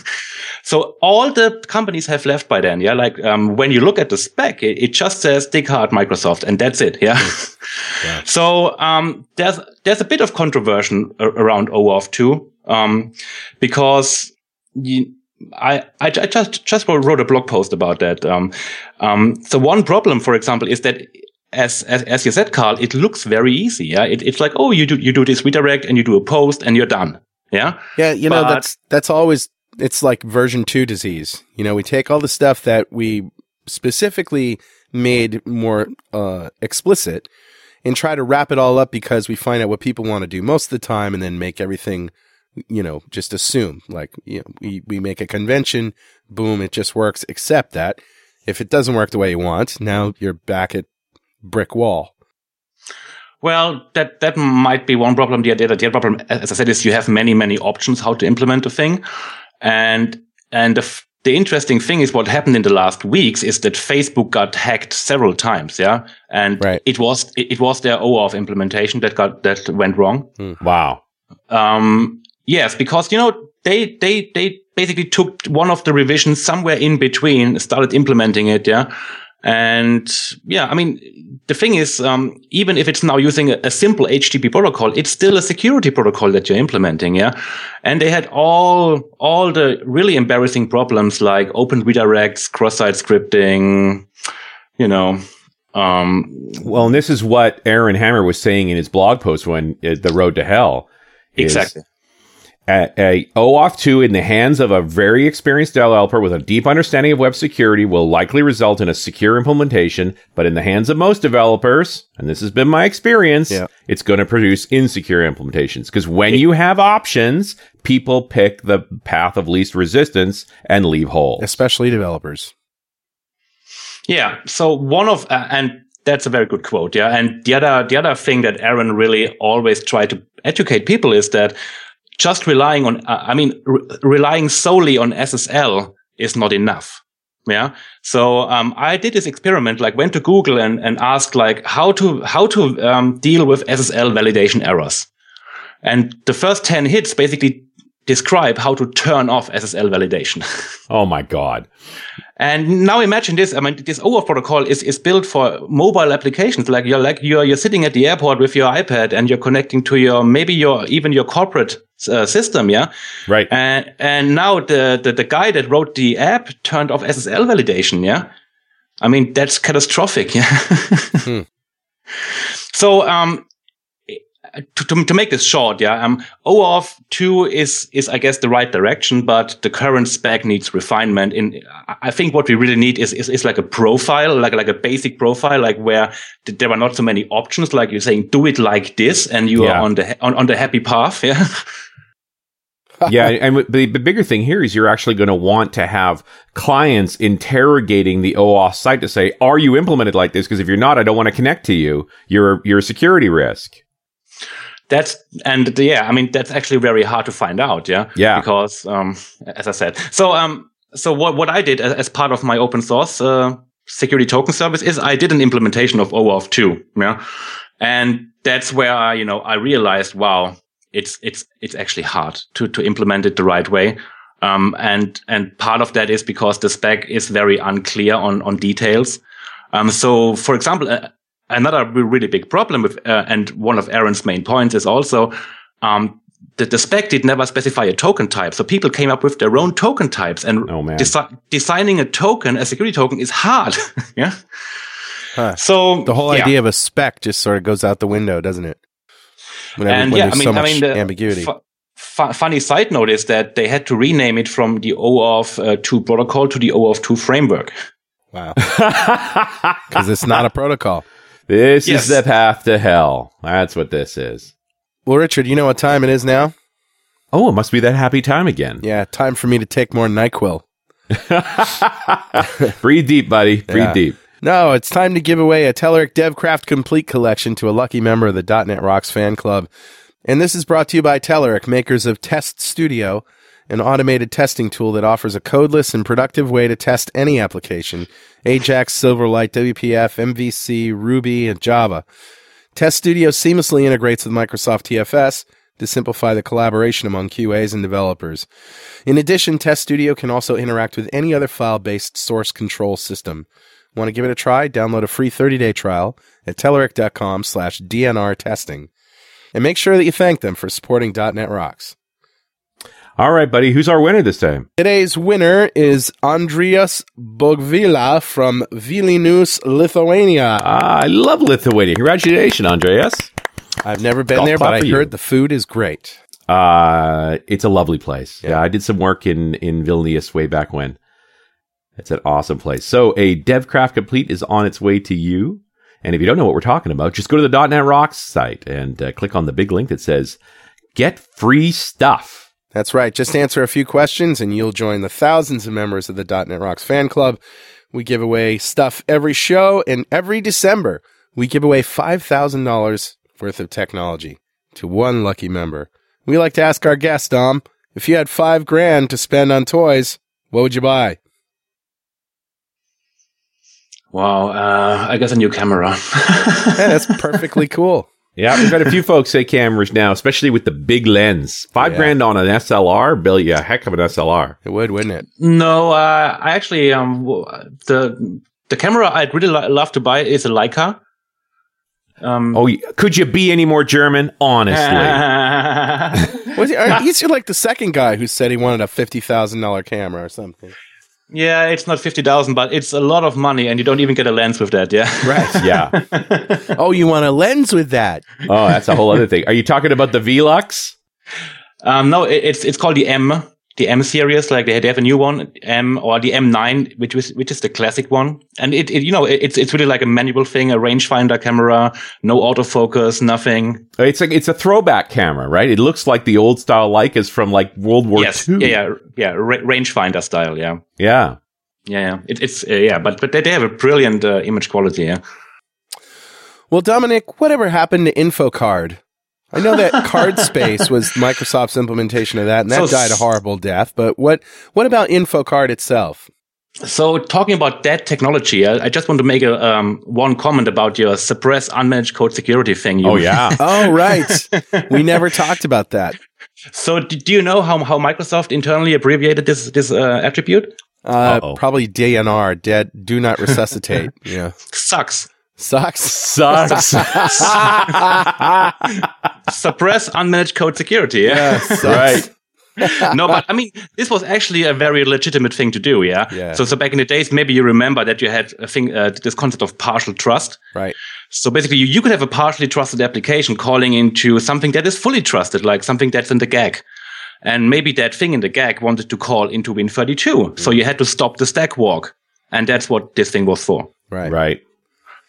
so all the companies have left by then. Yeah. Like, um, when you look at the spec, it, it just says Dick Hardt Microsoft and that's it. [LAUGHS] Yeah. So, um, there's, there's a bit of controversy a- around OAuth 2, um, because you, I, I, I just, just wrote a blog post about that. Um, um, so one problem, for example, is that as, as, as you said, Carl, it looks very easy. Yeah. It, it's like, oh, you do, you do this redirect and you do a post and you're done. Yeah. Yeah, you know that's that's always it's like version 2 disease. You know, we take all the stuff that we specifically made more uh explicit and try to wrap it all up because we find out what people want to do most of the time and then make everything you know, just assume like you know, we we make a convention, boom, it just works except that if it doesn't work the way you want, now you're back at brick wall. Well, that, that might be one problem. The other, the other problem, as I said, is you have many, many options how to implement a thing. And, and the, f- the interesting thing is what happened in the last weeks is that Facebook got hacked several times. Yeah. And Right. it was, it, it was their OAuth implementation that got, that went wrong. Wow. Um, yes, because, you know, they, they, they basically took one of the revisions somewhere in between, started implementing it. Yeah. And yeah, I mean, the thing is, um, even if it's now using a, a simple HTTP protocol, it's still a security protocol that you're implementing. Yeah. And they had all, all the really embarrassing problems like open redirects, cross-site scripting, you know, um, Well, and this is what Eran Hammer was saying in his blog post when uh, the road to hell. is exactly. A, a OAuth 2 in the hands of a very experienced developer with a deep understanding of web security will likely result in a secure implementation, but in the hands of most developers, and this has been my experience, Yeah. it's going to produce insecure implementations. Because when you have options, people pick the path of least resistance and leave holes. Especially developers. Yeah. So one of, uh, and that's a very good quote. Yeah. And the other, the other thing that Eran really always tried to educate people is that just relying on, uh, I mean, re- relying solely on SSL is not enough. Yeah. So, um, I did this experiment, like went to Google and, and asked like how to, how to, um, deal with SSL validation errors. And the first 10 hits basically describe how to turn off SSL validation. [LAUGHS] Oh my God. And now imagine this. I mean, this OAuth protocol is, is built for mobile applications. Like you're like you're you're sitting at the airport with your iPad and you're connecting to your maybe your even your corporate uh, system. Yeah. Right. And and now the, the the guy that wrote the app turned off SSL validation. Yeah. I mean that's catastrophic. [LAUGHS] Yeah. So um. To, to, to make this short, yeah, um, OAuth 2 is, is, I guess, the right direction, but the current spec needs refinement. In, I- think what we really need is, is, is like a profile, like, like a basic profile, like where th- there are not so many options, like you're saying, do it like this, and you Yeah. are on the, on, on the happy path, yeah. [LAUGHS] yeah, and the, the bigger thing here is you're actually going to want to have clients interrogating the OAuth site to say, "Are you implemented like this?" Because if you're not, I don't want to connect to you. You're you're a security risk. That's and yeah, I mean that's actually very hard to find out. Yeah, Yeah. because um, as I said, so um, so what what I did as, as part of my open source uh, security token service is I did an implementation of OAuth 2. Yeah, and that's where I, you know I realized wow it's it's it's actually hard to to implement it the right way. Um, and and part of that is because the spec is very unclear on on details. Um, so for example, uh, another really big problem with uh, and one of Eran's main points is also um, that the spec did never specify a token type. So people came up with their own token types, and Oh, man. desi- designing a token, a security token, is hard. [LAUGHS] yeah. Huh. So The whole yeah. idea of a spec just sort of goes out the window, doesn't it? Whenever, and when yeah, I mean, so I mean, the ambiguity. fu- funny side note is that they had to rename it from the OAuth uh, 2 protocol to the OAuth 2 framework. wow. [LAUGHS] Because it's not a protocol. This Yes. is the path to hell. That's what this is. Well, Richard, you know what time it is now? Oh, it must be that happy time again. Yeah, time for me to take more NyQuil. [LAUGHS] Breathe deep, buddy. Breathe Yeah. deep. No, it's time to give away a Telerik DevCraft Complete Collection to a lucky member of the .NET Rocks fan club. And this is brought to you by Telerik, makers of Test Studio, an automated testing tool that offers a codeless and productive way to test any application Ajax, Silverlight, WPF, MVC, Ruby, and Java. Test Studio seamlessly integrates with Microsoft TFS to simplify the collaboration among QAs and developers. In addition, Test Studio can also interact with any other file-based source control system. Want to give it a try? Download a free 30-day trial at Telerik.com slash DNR testing. And make sure that you thank them for supporting .NET Rocks. All right, buddy. Who's our winner this time? Today's winner is Andreas Bogvila from Vilnius, Lithuania. Ah, I love Lithuania. Congratulations, Andreas. I've never been Golf there, but I you. heard the food is great. Uh, it's a lovely place. Yeah. Yeah. I did some work in, in Vilnius way back when. It's an awesome place. So a DevCraft Complete is on its way to you. And if you don't know what we're talking about, just go to the .NET Rocks site and uh, click on the big link that says "Get free stuff." That's right. Just answer a few questions and you'll join the thousands of members of the .NET Rocks fan club. We give away stuff every show and every December we give away $5,000 worth of technology to one lucky member. We like to ask our guests, Dom, if you had five grand to spend on toys, what would you buy? Wow, uh, I guess a new camera. [LAUGHS] Yeah, that's perfectly cool. Yeah, we've got a few folks say cameras now, especially with the big lens. Five Yeah. grand on an SLR, bill you a heck of an SLR. It would, wouldn't it? no, uh, I actually um the the camera I'd really li- love to buy is a Leica. Um, Oh, could you be any more German? Honestly. [LAUGHS] Was he, [LAUGHS] he's like the second guy who said he wanted a $50,000 camera or something. Yeah, it's not fifty thousand, but it's a lot of money, and you don't even get a lens with that. Yeah. [LAUGHS] Right. yeah. [LAUGHS] oh, you want a lens with that? Oh, that's a whole other thing. Are you talking about the Velux? Um, no, it, it's it's called the M, the M series. Like they, they have a new one, M or the M9, which is which is the classic one. And it, it you know it, it's it's really like a manual thing, a rangefinder camera, no autofocus, nothing. It's like it's a throwback camera, right? It looks like the old style Leicas from like World War yes, II. yeah, yeah, yeah, ra- rangefinder style. Yeah, Yeah. yeah, yeah. It, it's uh, yeah, but but they, they have a brilliant uh, image quality. Yeah. Well, Dominick, whatever happened to InfoCard? I know that [LAUGHS] CardSpace was Microsoft's implementation of that, and that So died a horrible death. But what what about InfoCard itself? So talking about that technology, I, I just want to make a um, one comment about your suppress unmanaged code security thing. You Oh yeah. [LAUGHS] Oh, right. we never talked about that. So do, do you know how, how Microsoft internally abbreviated this this uh, attribute? Uh, Uh-oh. probably DNR, dead, do not resuscitate. [LAUGHS] yeah. Sucks. Sucks. Sucks. [LAUGHS] Suppress unmanaged code security. Yeah. [LAUGHS] sucks. right. no, but I mean, this was actually a very legitimate thing to do. Yeah. Yeah. So so back in the days, maybe you remember that you had a thing, uh, this concept of partial trust. Right. So basically, you, you could have a partially trusted application calling into something that is fully trusted, like something that's in the GAC. And maybe that thing in the GAC wanted to call into Win32. So you had to stop the stack walk. And that's what this thing was for. Right. Right.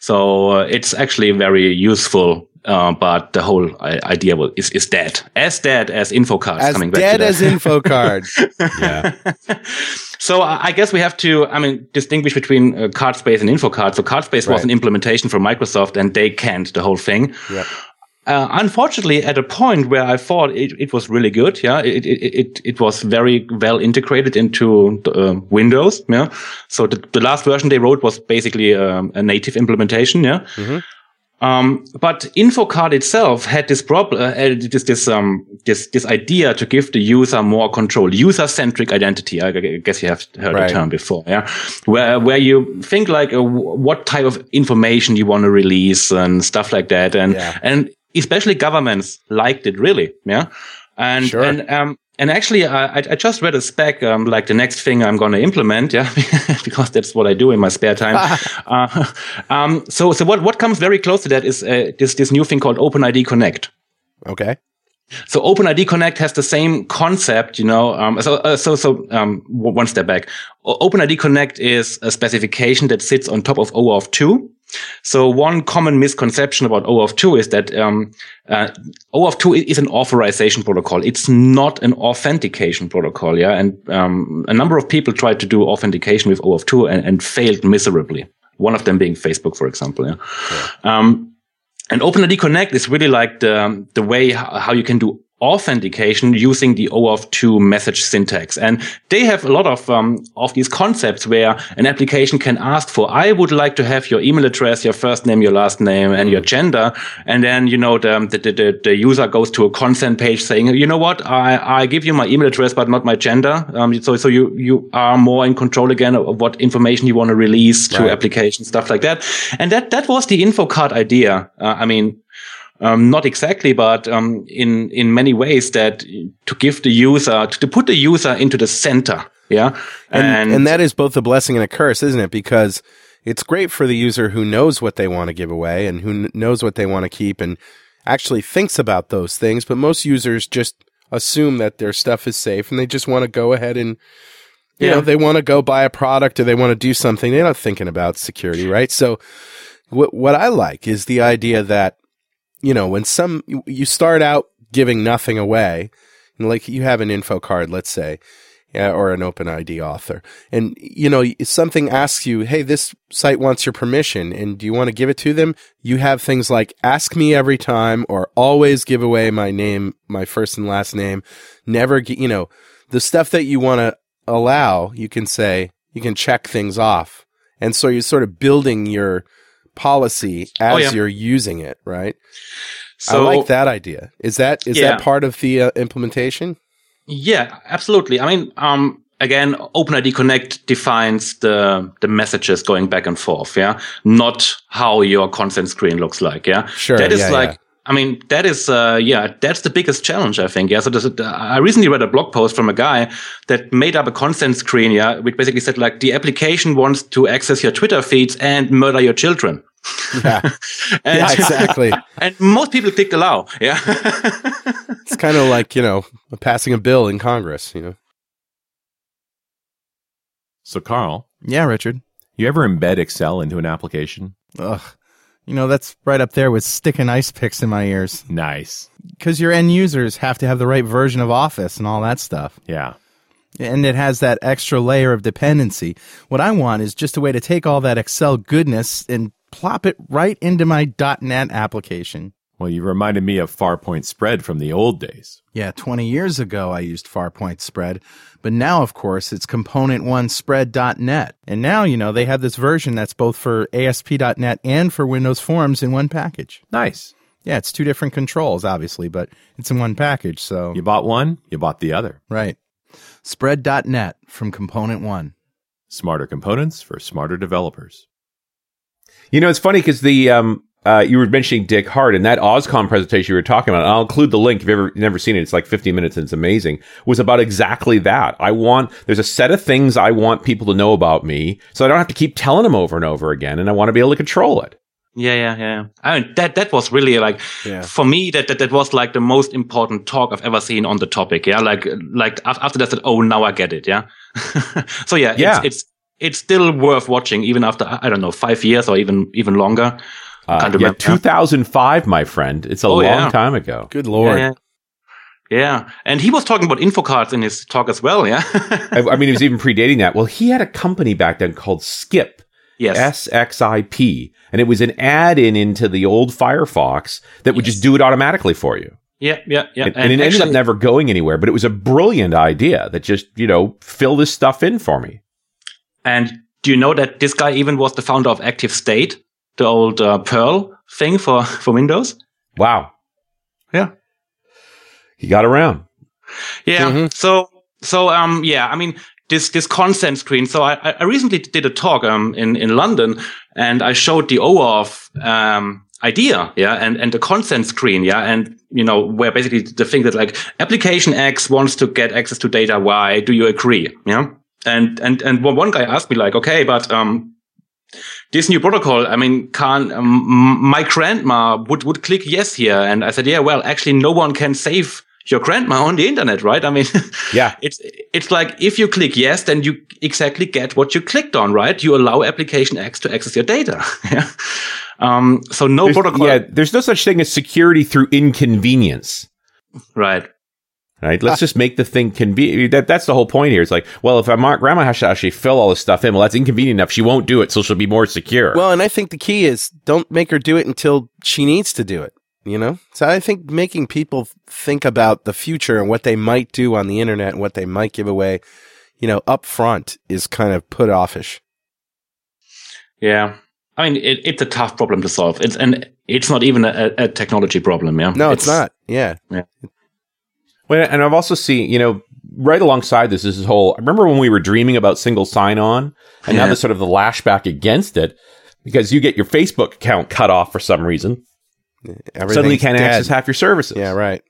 So uh, it's actually very useful. Uh, but the whole idea wa- is, is dead. As dead as InfoCards As coming back dead to that. as InfoCard. [LAUGHS] Yeah. So I I guess we have to, I mean, distinguish between uh, CardSpace and InfoCard. So CardSpace was Right. an implementation from Microsoft, and they canned the whole thing. Yep. Uh, unfortunately, at a point where I thought it, it was really good, yeah, it, it, it, it was very well integrated into uh, Windows, yeah. So the, the last version they wrote was basically um, a native implementation, yeah. Mm-hmm. Um, but InfoCard itself had this problem, uh, this, this, um, this, this idea to give the user more control, user-centric identity. I guess you have heard right. the term before, yeah? Where, where you think like uh, what type of information you want to release and stuff like that. And, yeah. and especially governments liked it really, yeah? And, sure. and, um, and actually, I, I just read a spec, um, like the next thing I'm going to implement, yeah, [LAUGHS] because that's what I do in my spare time. [LAUGHS] uh, [LAUGHS] um, so, so what, what comes very close to that is uh, this, this new thing called OpenID Connect. Okay. So OpenID Connect has the same concept, you know. Um, so, uh, so, so, um, one step back. OpenID Connect is a specification that sits on top of OAuth 2. So one common misconception about OAuth 2 is that um, uh, OAuth 2 is an authorization protocol. It's not an authentication protocol. Yeah, and um, a number of people tried to do authentication with OAuth 2 and, and failed miserably. One of them being Facebook, for example. Yeah. yeah. Um, and OpenID Connect is really like the the way how you can do authentication using the OAuth 2 message syntax. And they have a lot of, um, of these concepts where an application can ask for, I would like to have your email address, your first name, your last name, and your gender. And then, you know, the, the, the, the user goes to a consent page saying, you know what, I, I give you my email address, but not my gender. Um, so, so you, you are more in control again of what information you want to release to right. applications, stuff like that. And that, that was the info card idea. Uh, I mean, um, not exactly, but um, in in many ways that to give the user to, to put the user into the center. Yeah, and, and and that is both a blessing and a curse, isn't it? Because it's great for the user who knows what they want to give away and who knows what they want to keep and actually thinks about those things. But most users just assume that their stuff is safe and they just want to go ahead and you yeah. know they want to go buy a product or they want to do something. They're not thinking about security, right? So what what I like is the idea that you know, when some, you start out giving nothing away, like you have an info card, let's say, or an OpenID author, and you know, something asks you, hey, this site wants your permission, and do you want to give it to them? You have things like ask me every time, or always give away my name, my first and last name, never, you know, the stuff that you want to allow, you can say, you can check things off. And so you're sort of building your, policy as oh, yeah. you're using it, right? So, I like that idea. Is that is yeah. that part of the uh, implementation? Yeah, absolutely. I mean, um, again, OpenID Connect defines the the messages going back and forth. Yeah, not how your consent screen looks like. Yeah, sure. That is yeah, like. Yeah. I mean, that is, uh, yeah, that's the biggest challenge, I think. Yeah. So a, I recently read a blog post from a guy that made up a consent screen. Yeah. Which basically said like the application wants to access your Twitter feeds and murder your children. Yeah. [LAUGHS] and, yeah, exactly. [LAUGHS] And most people clicked allow. Yeah. [LAUGHS] it's kind of like, you know, passing a bill in Congress, you know. So, Carl. Yeah, Richard. You ever embed Excel into an application? Ugh. You know, that's right up there with sticking ice picks in my ears. Nice. Because your end users have to have the right version of Office and all that stuff. Yeah. And it has that extra layer of dependency. What I want is just a way to take all that Excel goodness and plop it right into my .NET application. Well, you reminded me of Farpoint Spread from the old days. Yeah, 20 years ago I used Farpoint Spread, but now of course it's ComponentOne spread.net. And now, you know, they have this version that's both for ASP.NET and for Windows Forms in one package. Nice. Yeah, it's two different controls obviously, but it's in one package, so You bought one, you bought the other. Right. Spread.net from ComponentOne. Smarter components for smarter developers. You know, it's funny because the um, uh, you were mentioning Dick Hardt and that OSCON presentation you were talking about. I'll include the link if you've ever never seen it. It's like 15 minutes and it's amazing. Was about exactly that. I want there's a set of things I want people to know about me, so I don't have to keep telling them over and over again, and I want to be able to control it. Yeah, yeah, yeah. I mean, that that was really like yeah. for me that, that that was like the most important talk I've ever seen on the topic. Yeah, like like after that, said, oh, now I get it. Yeah. [LAUGHS] so yeah, yeah. It's, it's it's still worth watching even after I don't know five years or even even longer. Uh, yeah, 2005, my friend. It's a oh, long yeah. time ago. Good lord. Yeah, yeah, and he was talking about info cards in his talk as well. Yeah, I, I, mean, he was even predating that. Well, he had a company back then called Skip, Yes. SXIP. And it was an add in into the old Firefox that would just do it automatically for you. Yeah, yeah, yeah. And, and it ended up never going anywhere, but it was a brilliant idea that just, you know, fill this stuff in for me. And do you know that this guy even was the founder of ActiveState, the old uh, Perl thing for, [LAUGHS] for Windows? Wow. Yeah. He got around. Yeah. Mm-hmm. So, so, um, yeah, I mean, this, this consent screen. So I, I recently did a talk, um, in, in London and I showed the OAuth, um, idea. Yeah. And, and the consent screen. Yeah. And, you know, where basically the thing that like application X wants to get access to data Y. Do you agree? Yeah. And, and, and one guy asked me like, okay, but, um, this new protocol, I mean, can um, my grandma would would click yes here, and I said, yeah, well, actually, no one can save your grandma on the internet, right? I mean, [LAUGHS] yeah, it's it's like if you click yes, then you exactly get what you clicked on, right? You allow application X to access your data. [LAUGHS] yeah. Um, so no there's, protocol. Yeah, there's no such thing as security through inconvenience. Right. Right. Let's ah. just make the thing convenient. That, that's the whole point here. It's like, well, if my grandma has to actually fill all this stuff in, well, that's inconvenient enough. She won't do it, so she'll be more secure. Well, and I think the key is don't make her do it until she needs to do it. You know, so I think making people think about the future and what they might do on the internet and what they might give away, you know, up front is kind of put offish. Yeah, I mean, it, it's a tough problem to solve. It's and it's not even a, a technology problem. Yeah, no, it's, it's not. Yeah, yeah. Well, and I've also seen, you know, right alongside this is this whole. I remember when we were dreaming about single sign-on, and yeah. now there's sort of the lashback against it because you get your Facebook account cut off for some reason. Suddenly, you can't dead. access half your services. Yeah, right.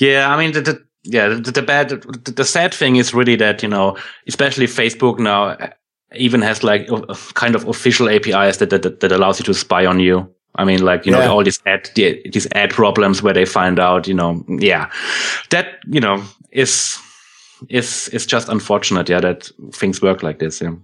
Yeah, I mean, the, the yeah, the, the bad, the, the sad thing is really that you know, especially Facebook now uh, even has like kind of official APIs that, that that allows you to spy on you. I mean, like you yeah. know, all these ad these ad problems where they find out, you know, yeah, that you know is is is just unfortunate, yeah, that things work like this. Yeah.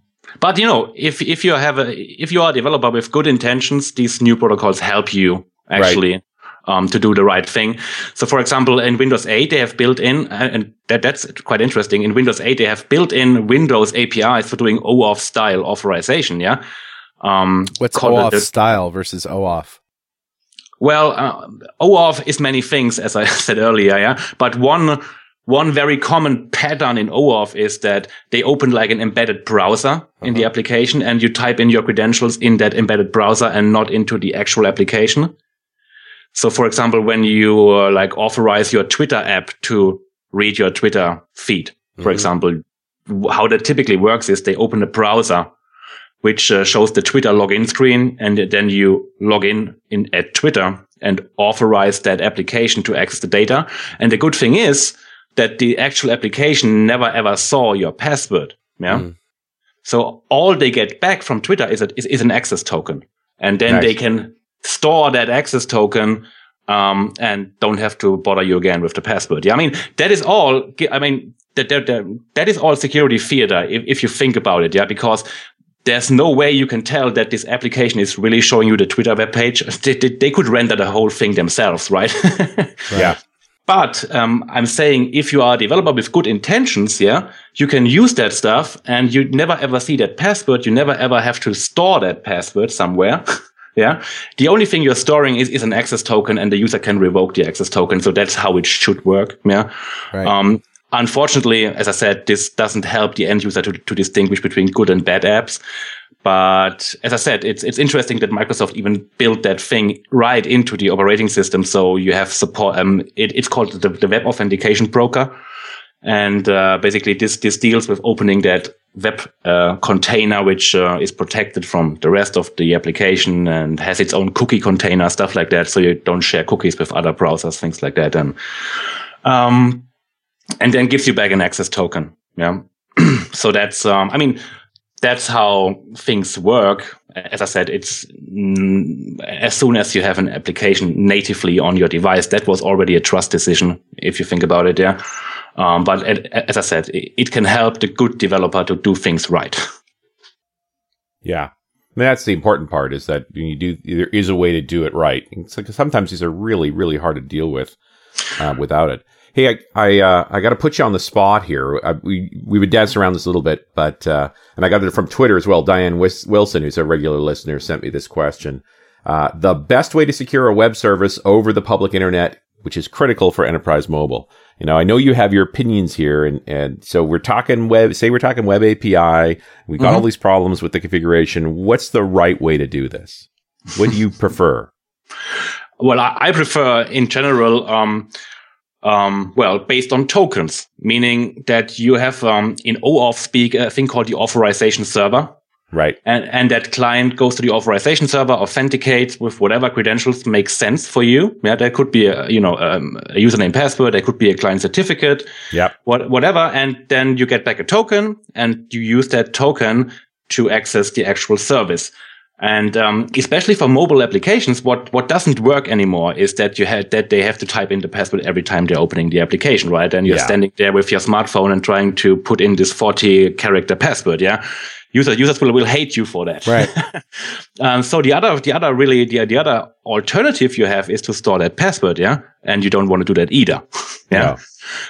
But you know, if if you have a if you are a developer with good intentions, these new protocols help you actually right um, to do the right thing. So, for example, in Windows 8, they have built in, uh, and that, that's quite interesting. In Windows 8, they have built in Windows APIs for doing OAuth style authorization. Yeah. Um, What's OAuth the, style versus OAuth? Well, uh, OAuth is many things, as I [LAUGHS] said earlier. Yeah. But one, one very common pattern in OAuth is that they open like an embedded browser uh-huh. in the uh-huh. application and you type in your credentials in that embedded browser and not into the actual application. So for example, when you uh, like authorize your Twitter app to read your Twitter feed, for mm-hmm. example, how that typically works is they open a browser which uh, shows the Twitter login screen and then you log in, in at Twitter and authorize that application to access the data. And the good thing is that the actual application never ever saw your password. Yeah. Mm. So all they get back from Twitter is, a, is, is an access token. And then nice. they can store that access token um, and don't have to bother you again with the password. Yeah, I mean that is all. I mean that that, that, that is all security theater if, if you think about it. Yeah, because there's no way you can tell that this application is really showing you the Twitter web page. [LAUGHS] They, they, they could render the whole thing themselves, right? [LAUGHS] right. Yeah. But um, I'm saying if you are a developer with good intentions, yeah, you can use that stuff and you never ever see that password. You never ever have to store that password somewhere. [LAUGHS] Yeah. The only thing you're storing is, is an access token and the user can revoke the access token. So that's how it should work. Yeah. Right. Um, unfortunately, as I said, this doesn't help the end user to, to distinguish between good and bad apps. But as I said, it's, it's interesting that Microsoft even built that thing right into the operating system. So you have support, um, it, it's called the, the web authentication broker. And, uh, basically this, this deals with opening that web uh, container which uh, is protected from the rest of the application and has its own cookie container, stuff like that. So you don't share cookies with other browsers, things like that. And, um, and then gives you back an access token. Yeah. [CLEARS THROAT] so that's, um, I mean, that's how things work. As I said, it's mm, as soon as you have an application natively on your device, that was already a trust decision. If you think about it. Yeah. Um, but as I said, it can help the good developer to do things right. Yeah. I mean, that's the important part is that you do, there is a way to do it right. It's like sometimes these are really, really hard to deal with. uh, without it. Hey, I I, uh, I got to put you on the spot here. I, we we would dance around this a little bit, but uh, and I got it from Twitter as well. Diane Wis- Wilson, who's a regular listener, sent me this question. Uh, the best way to secure a web service over the public internet, which is critical for enterprise mobile. You know, I know you have your opinions here, and and so we're talking web. Say we're talking web API. We got all these problems with the configuration. What's the right way to do this? What do you prefer? [LAUGHS] Well, I, I prefer in general, um, um, well, based on tokens, meaning that you have um, in OAuth speak a thing called the authorization server. Right. And, and that client goes to the authorization server, authenticates with whatever credentials make sense for you. Yeah, there could be a, you know, um, a username password. There could be a client certificate. Yeah. What, whatever. And then you get back a token and you use that token to access the actual service. And um, especially for mobile applications, what what doesn't work anymore is that you had that they have to type in the password every time they're opening the application, right? And you're Yeah. standing there with your smartphone and trying to put in this 40 character password, yeah. Users users will, will hate you for that, Right. [LAUGHS] um, so the other the other really the, the other alternative you have is to store that password, yeah. And you don't want to do that either, [LAUGHS] yeah. Yeah.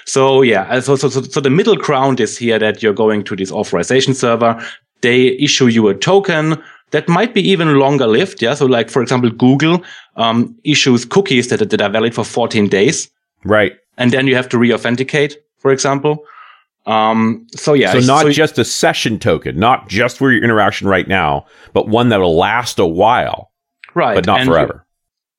So yeah, uh, so, so so so the middle ground is here that you're going to this authorization server. They issue you a token that might be even longer lived. Yeah. So like for example, Google um, issues cookies that that are valid for 14 days, Right. and then you have to re-authenticate, for example. Um, so yeah. So not just a session token, not just for your interaction right now, but one that'll last a while, right, but not and you- forever.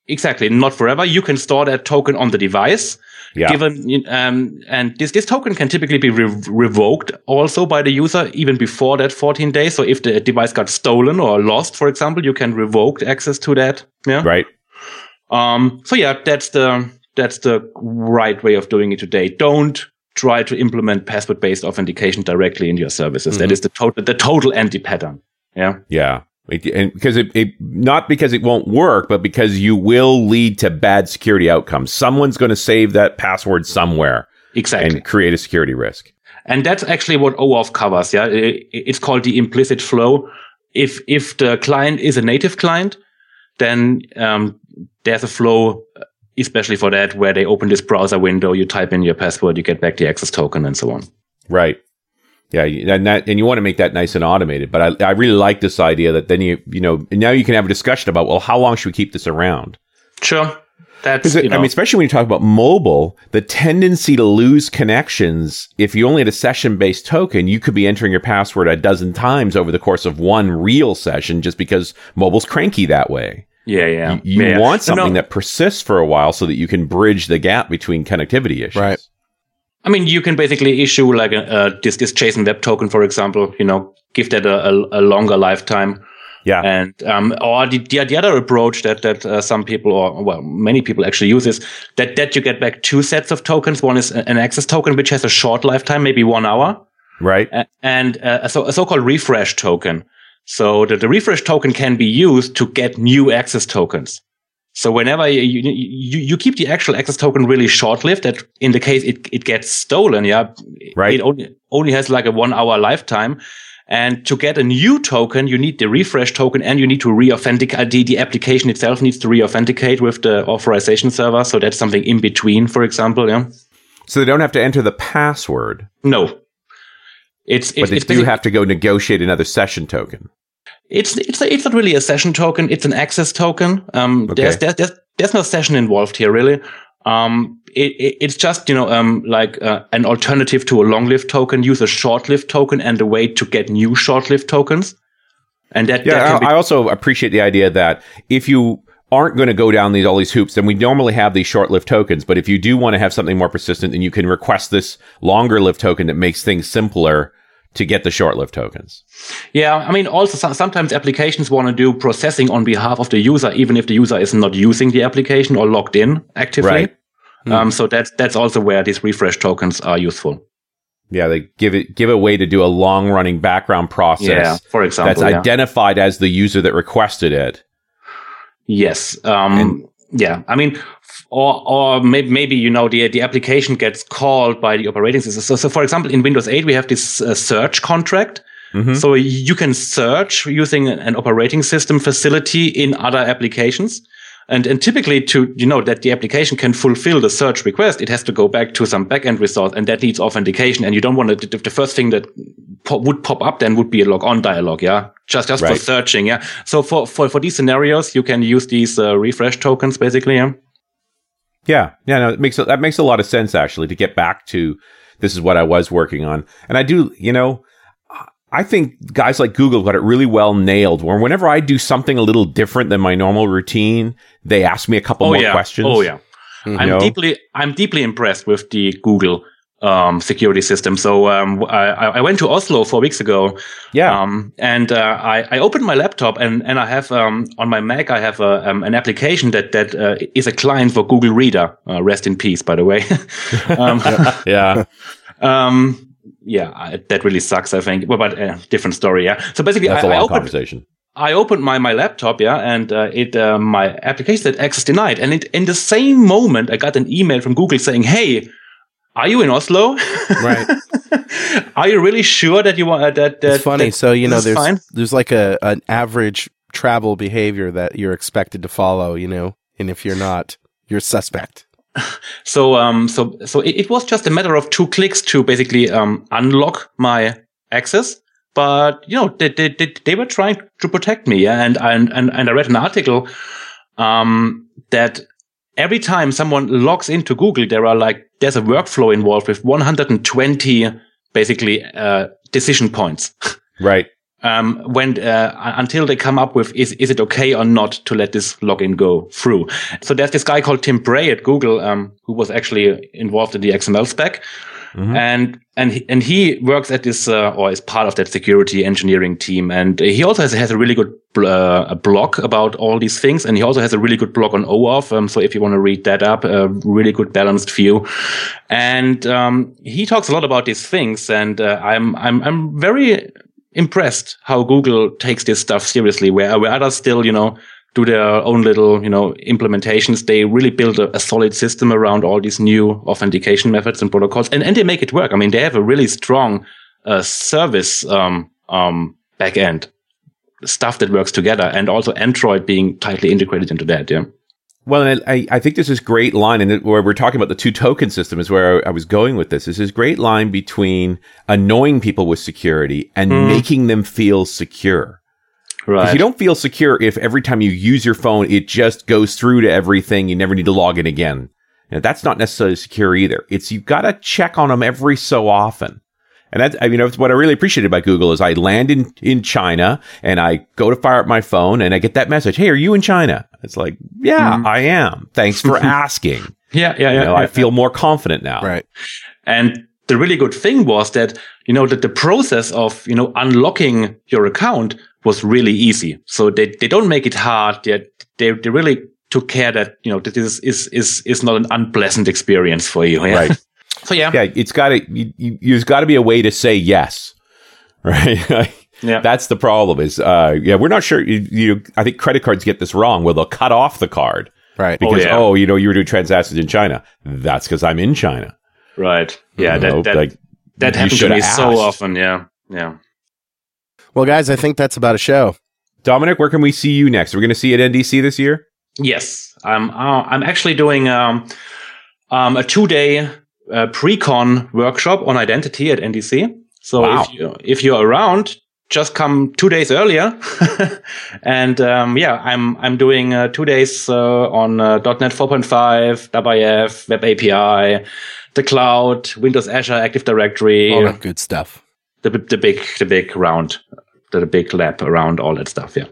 exactly, not forever. You can store that token on the device. Yeah. given um, and this this token can typically be re- revoked also by the user even before that 14 days. So if the device got stolen or lost for example you can revoke access to that. Yeah. Right. um so yeah that's the that's the right way of doing it today. Don't try to implement password based authentication directly in your services. That is the total the total anti pattern yeah. Yeah. It- and because it, it, not because it won't work, but because you will lead to bad security outcomes. Someone's going to save that password somewhere exactly and create a security risk. And that's actually what OAuth covers. Yeah. I- It's called the implicit flow. If, if the client is a native client, then, um, there's a flow, uh, especially for that, where they open this browser window, you type in your password, you get back the access token and so on. Right. Yeah, and that and you want to make that nice and automated. But I, I really like this idea that then you you know now you can have a discussion about well how long should we keep this around? Sure. That's, Because you know, I mean, especially when you talk about mobile, the tendency to lose connections if you only had a session based token, you could be entering your password a dozen times over the course of one real session just because mobile's cranky that way. yeah, yeah. You, you yeah, yeah. want No, no. something that persists for a while so that you can bridge the gap between connectivity issues. Right. I mean, you can basically issue like a, uh, this, this JSON web token, for example, you know, give that a, a, a longer lifetime. Yeah. And um, or the, the the other approach that that uh, some people or well many people actually use is that that you get back two sets of tokens. One is an access token which has a short lifetime, maybe one hour, right. a- and uh, a, so, a so-called refresh token. So the, the refresh token can be used to get new access tokens. So whenever you, you, you keep the actual access token really short-lived, that in the case it, it gets stolen, yeah, Right. It only, only has like a one hour lifetime. And to get a new token, you need the refresh token and you need to re-authenticate. The, the application itself needs to re-authenticate with the authorization server. So that's something in between, for example. Yeah. So they don't have to enter the password, No. It's, but it's, they it's do have to go negotiate another session token. It's it's it's not really a session token. It's an access token. Um, Okay. there's, there's there's there's no session involved here really. Um, it, it it's just you know um like uh, an alternative to a long-lived token. Use a short-lived token and a way to get new short-lived tokens. And that, that Yeah, be, I, I also appreciate the idea that if you aren't going to go down these all these hoops, then we normally have these short-lived tokens. But if you do want to have something more persistent, then you can request this longer-lived token that makes things simpler to get the short-lived tokens. yeah. I mean, also so- sometimes applications want to do processing on behalf of the user, even if the user is not using the application or logged in actively. Right. Um, so that's that's also where these refresh tokens are useful. Yeah, they give it give a way to do a long-running background process Yeah, for example, that's yeah. identified as the user that requested it. Yes. Um, yeah. I mean, or, or maybe, maybe, you know, the, the application gets called by the operating system. So, so for example, in Windows 8, we have this uh, search contract. Mhm. So you can search using an operating system facility in other applications. And, and typically to, you know, that the application can fulfill the search request, it has to go back to some backend resource and that needs authentication. And you don't want to, the first thing that po- would pop up then would be a log on dialog. Yeah. Just, just Right. for searching. Yeah. So for, for, for these scenarios, you can use these uh, refresh tokens basically. Yeah. Yeah, yeah, no, it makes that makes a lot of sense actually to get back to this is what I was working on, and I do, you know, I think guys like Google got it really well nailed. Where whenever I do something a little different than my normal routine, they ask me a couple more yeah. questions. Oh yeah. Mhm. I'm know? deeply, I'm deeply impressed with the Google um, security system. So um, I, I went to Oslo four weeks ago, yeah, um, and uh, I, I opened my laptop and, and I have um, on my Mac I have a, um, an application that that uh, is a client for Google Reader. Uh, rest in peace, by the way. [LAUGHS] um, [LAUGHS] yeah, um, yeah, I, that really sucks. I think, well, but uh, different story. Yeah. So basically, that's I, a I long opened conversation. I opened my, my laptop, yeah, and uh, it uh, my application said access denied, and it, in the same moment I got an email from Google saying, "Hey, are you in Oslo? Right. [LAUGHS] are you really sure that you want uh, that?" that It's funny. that So you know, there's fine? there's like a an average travel behavior that you're expected to follow. You know, and if you're not, you're suspect. [LAUGHS] So um so so it, it was just a matter of two clicks to basically um unlock my access. But you know they they they, they were trying to protect me, yeah? and and and and I read an article um that every time someone logs into Google, there are like there's a workflow involved with 120 basically uh, decision points. [LAUGHS] Right. um, when uh, until they come up with is is it okay or not to let this login go through. So there's this guy called Tim Bray at Google um, who was actually involved in the XML spec. Mhm. And and he, and he works at this uh, or is part of that security engineering team, and he also has, has a really good uh, blog about all these things, and he also has a really good blog on OAuth. Um, so if you want to read that up, a really good balanced view, and um, he talks a lot about these things, and uh, I'm I'm I'm very impressed how Google takes this stuff seriously, where, where others still, you know, do their own little, you know, implementations. They really build a, a solid system around all these new authentication methods and protocols, and, and they make it work. I mean, they have a really strong uh, service um, um, backend stuff that works together, and also Android being tightly integrated into that. Yeah. Well, I, I think this is great line, and where we're talking about the two token system is where I was going with this. This is great line between annoying people with security and Mm. making them feel secure. Right. you don't feel secure if every time you use your phone, it just goes through to everything. You never need to log in again. And that's not necessarily secure either. It's you've got to check on them every so often. And that's, I mean, what I really appreciated about Google is I land in, in China and I go to fire up my phone and I get that message. Hey, are you in China? It's like, yeah, mm. I am. Thanks for [LAUGHS] asking. yeah, yeah, You yeah. know, yeah. I feel more confident now. Right. And the really good thing was that, you know, that the process of, you know, unlocking your account was really easy. So they, they don't make it hard. They, they, they really took care that, you know, that this is, is, is not an unpleasant experience for you. Yeah? Right. So yeah. Yeah. It's got to, you, you, there's got to be a way to say yes. [LAUGHS] Right. Yeah. That's the problem is, uh, yeah, we're not sure. You, you, I think credit cards get this wrong where they'll cut off the card Right. because, yeah. oh, you know, you were doing transactions in China. That's because I'm in China. right. Yeah. You That, know, that, like, that you happened to shoulda me so often. Yeah. Yeah. Well, guys, I think that's about a show. Dominick, where can we see you next? Are We're going to see you at NDC this year. Yes, I'm. Uh, I'm actually doing um, um, a two-day uh, pre-con workshop on identity at NDC. So Wow. if you if you're around, just come two days earlier. [LAUGHS] and um, yeah, I'm I'm doing uh, two days uh, on uh, .NET 4.5, WIF, Web API, the cloud, Windows Azure Active Directory, All that good stuff. the the big the big round, the, the big lap around all that stuff. Yeah.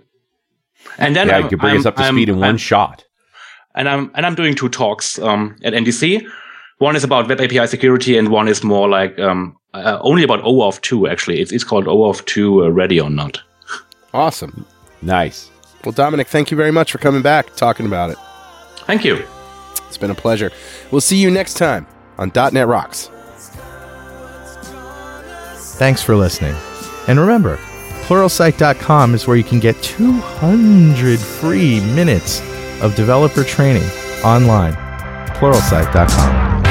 And then yeah, I'm- you can bring I'm- us up to I'm- speed in one I'm- shot. and I'm and I'm doing two talks um, at NDC. One is about Web API security, and one is more like um, uh, only about OAuth 2. Actually, it's it's called OAuth 2 uh, Ready or Not. Awesome. Nice. Well, Dominick, thank you very much for coming back, talking about it. Thank you. It's been a pleasure. We'll see you next time on .NET Rocks. Thanks for listening. And remember, pluralsight.com is where you can get 200 free minutes of developer training online. pluralsight.com.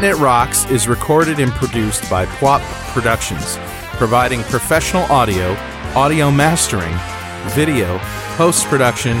.NET Rocks is recorded and produced by PWOP Productions, providing professional audio, audio mastering, video, post-production,